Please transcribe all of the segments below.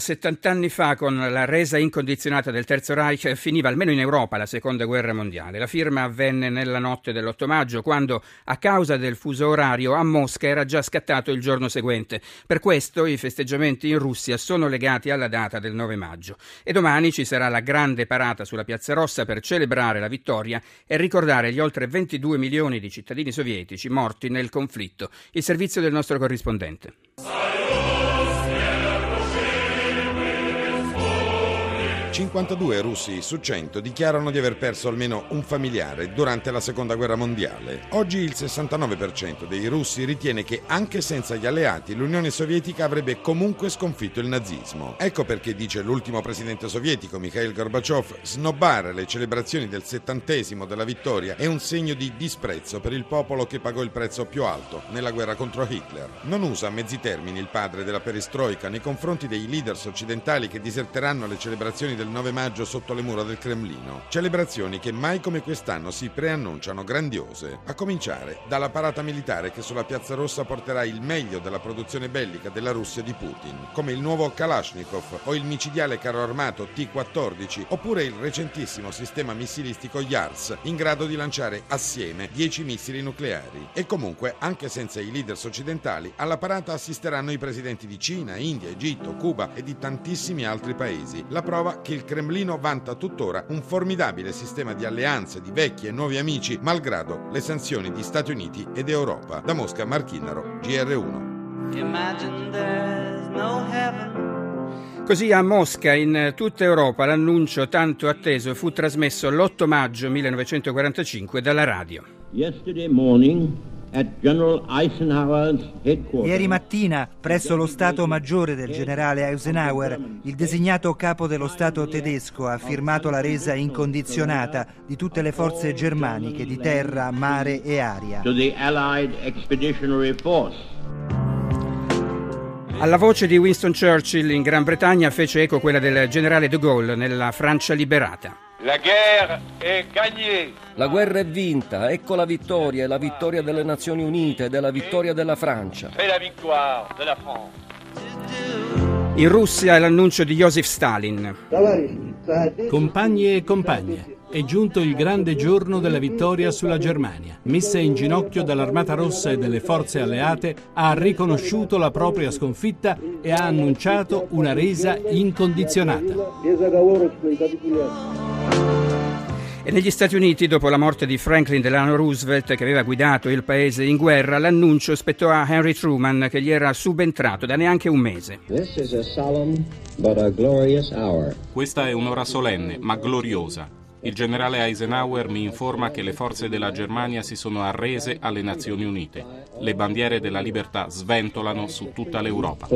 70 anni fa, con la resa incondizionata del Terzo Reich, finiva almeno in Europa la Seconda Guerra Mondiale. La firma avvenne nella notte dell'8 maggio, quando, a causa del fuso orario, a Mosca era già scattato il giorno seguente. Per questo i festeggiamenti in Russia sono legati alla data del 9 maggio. E domani ci sarà la grande parata sulla Piazza Rossa per celebrare la vittoria e ricordare gli oltre 22 milioni di cittadini sovietici morti nel conflitto. Il servizio del nostro corrispondente. 52 russi su 100 dichiarano di aver perso almeno un familiare durante la seconda guerra mondiale. Oggi il 69% dei russi ritiene che anche senza gli alleati l'Unione Sovietica avrebbe comunque sconfitto il nazismo. Ecco perché dice l'ultimo presidente sovietico Mikhail Gorbachev, snobbare le celebrazioni del settantesimo della vittoria è un segno di disprezzo per il popolo che pagò il prezzo più alto nella guerra contro Hitler. Non usa a mezzi termini il padre della perestroica nei confronti dei leaders occidentali che diserteranno le celebrazioni del 9 maggio sotto le mura del Cremlino. Celebrazioni che mai come quest'anno si preannunciano grandiose, a cominciare dalla parata militare che sulla Piazza Rossa porterà il meglio della produzione bellica della Russia di Putin, come il nuovo Kalashnikov o il micidiale carro armato T-14 oppure il recentissimo sistema missilistico Yars in grado di lanciare assieme 10 missili nucleari. E comunque, anche senza i leaders occidentali, alla parata assisteranno i presidenti di Cina, India, Egitto, Cuba e di tantissimi altri paesi. La prova che il il Cremlino vanta tuttora un formidabile sistema di alleanze di vecchi e nuovi amici, malgrado le sanzioni di Stati Uniti ed Europa. Da Mosca, Marchinaro, GR1. Così a Mosca, in tutta Europa, l'annuncio tanto atteso fu trasmesso l'8 maggio 1945 dalla radio. Yesterday morning Ieri mattina, presso lo Stato Maggiore del generale Eisenhower, il designato capo dello Stato tedesco ha firmato la resa incondizionata di tutte le forze germaniche di terra, mare e aria. Alla voce di Winston Churchill in Gran Bretagna fece eco quella del generale de Gaulle nella Francia liberata. La guerra è gagnée. La guerra è vinta, ecco la vittoria, è la vittoria delle Nazioni Unite, ed è la vittoria della Francia. È la vittoria della Francia. In Russia è l'annuncio di Joseph Stalin. Compagni e compagne, è giunto il grande giorno della vittoria sulla Germania. Messa in ginocchio dall'Armata Rossa e dalle forze alleate, ha riconosciuto la propria sconfitta e ha annunciato una resa incondizionata. E negli Stati Uniti, dopo la morte di Franklin Delano Roosevelt, che aveva guidato il paese in guerra, l'annuncio spettò a Henry Truman, che gli era subentrato da neanche un mese. Questa è un'ora solenne, ma gloriosa. Il generale Eisenhower mi informa che le forze della Germania si sono arrese alle Nazioni Unite. Le bandiere della libertà sventolano su tutta l'Europa.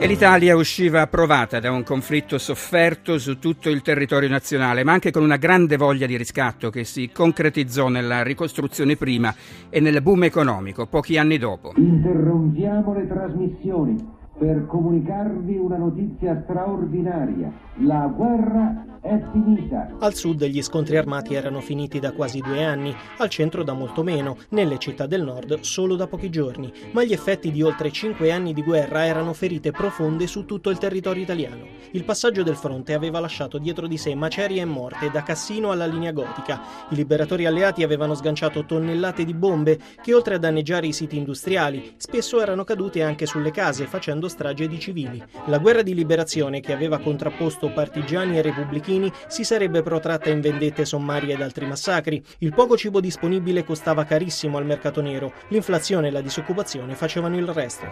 E l'Italia usciva approvata da un conflitto sofferto su tutto il territorio nazionale, ma anche con una grande voglia di riscatto che si concretizzò nella ricostruzione prima e nel boom economico pochi anni dopo. Interrompiamo le trasmissioni per comunicarvi una notizia straordinaria. La guerra è finita. Al sud gli scontri armati erano finiti da quasi due anni, al centro da molto meno, nelle città del nord solo da pochi giorni, ma gli effetti di oltre cinque anni di guerra erano ferite profonde su tutto il territorio italiano. Il passaggio del fronte aveva lasciato dietro di sé macerie e morte da Cassino alla linea gotica. I liberatori alleati avevano sganciato tonnellate di bombe che oltre a danneggiare i siti industriali, spesso erano cadute anche sulle case facendo strage di civili. La guerra di liberazione che aveva contrapposto partigiani e repubblichini si sarebbe protratta in vendette sommarie ed altri massacri. Il poco cibo disponibile costava carissimo al mercato nero. L'inflazione e la disoccupazione facevano il resto.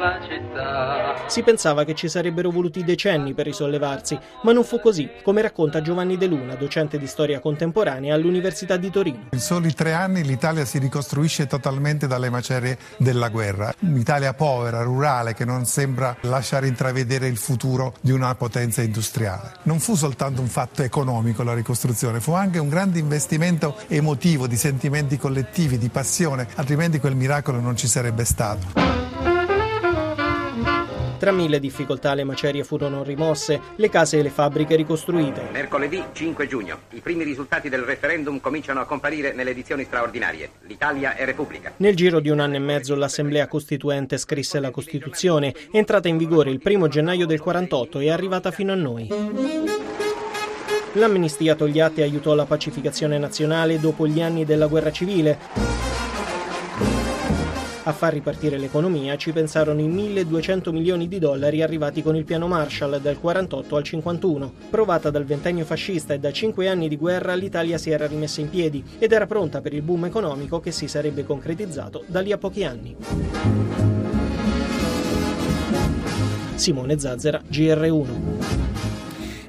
La città. Si pensava che ci sarebbero voluti decenni per risollevarsi, ma non fu così, come racconta Giovanni De Luna, docente di storia contemporanea all'Università di Torino. In soli tre anni l'Italia si ricostruisce totalmente dalle macerie della guerra. Un'Italia povera, rurale, che non sembra lasciare intravedere il futuro di una potenza industriale. Non fu soltanto un fatto economico la ricostruzione, fu anche un grande investimento emotivo, di sentimenti collettivi, di passione, altrimenti quel miracolo non ci sarebbe stato. Tra mille difficoltà le macerie furono rimosse, le case e le fabbriche ricostruite. Mercoledì 5 giugno. I primi risultati del referendum cominciano a comparire nelle edizioni straordinarie. L'Italia è Repubblica. Nel giro di un anno e mezzo l'Assemblea Costituente scrisse la Costituzione, entrata in vigore il primo gennaio del 48 e arrivata fino a noi. L'amnistia Togliatti aiutò la pacificazione nazionale dopo gli anni della guerra civile. A far ripartire l'economia ci pensarono i 1200 milioni di dollari arrivati con il piano Marshall dal 48 al 51. Provata dal ventennio fascista e da cinque anni di guerra, l'Italia si era rimessa in piedi ed era pronta per il boom economico che si sarebbe concretizzato da lì a pochi anni. Simone Zazzera, GR1.